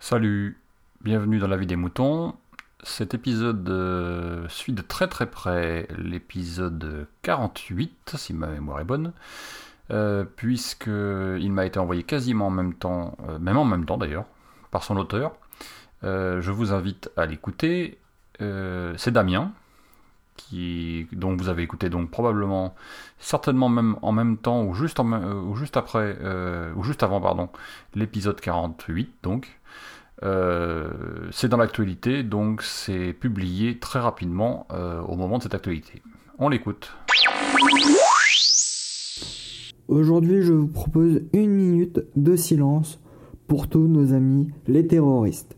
Salut, bienvenue dans la vie des moutons. Cet épisode euh, suit de très très près l'épisode 48, si ma mémoire est bonne, euh, puisqu'il m'a été envoyé quasiment en même temps, euh, même en même temps d'ailleurs, par son auteur. Euh, je vous invite à l'écouter. C'est Damien, qui, dont vous avez écouté donc probablement, certainement même en même temps ou juste, après, euh, ou juste avant, pardon, l'épisode 48 donc. Euh, c'est dans l'actualité, donc c'est publié très rapidement euh, au moment de cette actualité. On l'écoute. Aujourd'hui, je vous propose une minute de silence pour tous nos amis les terroristes.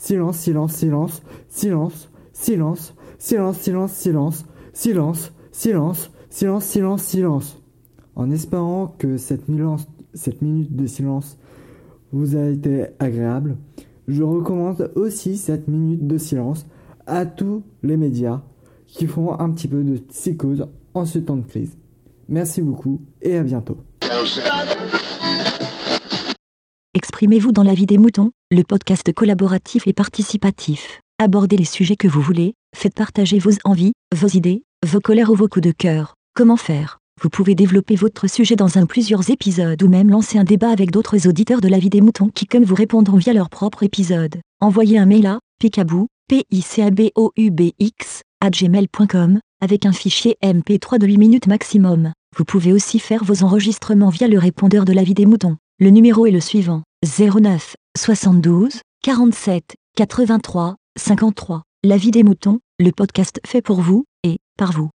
silence, silence, silence, silence, silence, silence, silence, silence, silence, silence, silence, silence, silence. En espérant que cette, minute de silence vous a été agréable, je recommande aussi cette minute de silence à tous les médias qui font un petit peu de psychose en ce temps de crise. Merci beaucoup et à bientôt. Exprimez-vous dans la vie des moutons, le podcast collaboratif et participatif. Abordez les sujets que vous voulez, faites partager vos envies, vos idées, vos colères ou vos coups de cœur. Comment faire? Vous pouvez développer votre sujet dans un plusieurs épisodes ou même lancer un débat avec d'autres auditeurs de la vie des moutons qui comme vous répondront via leur propre épisode. Envoyez un mail à picabou, p i c a b o u b x gmail.com avec un fichier MP3 de 8 minutes maximum. Vous pouvez aussi faire vos enregistrements via le répondeur de la vie des moutons. Le numéro est le suivant 09 72 47 83 53. La vie des moutons, le podcast fait pour vous et par vous.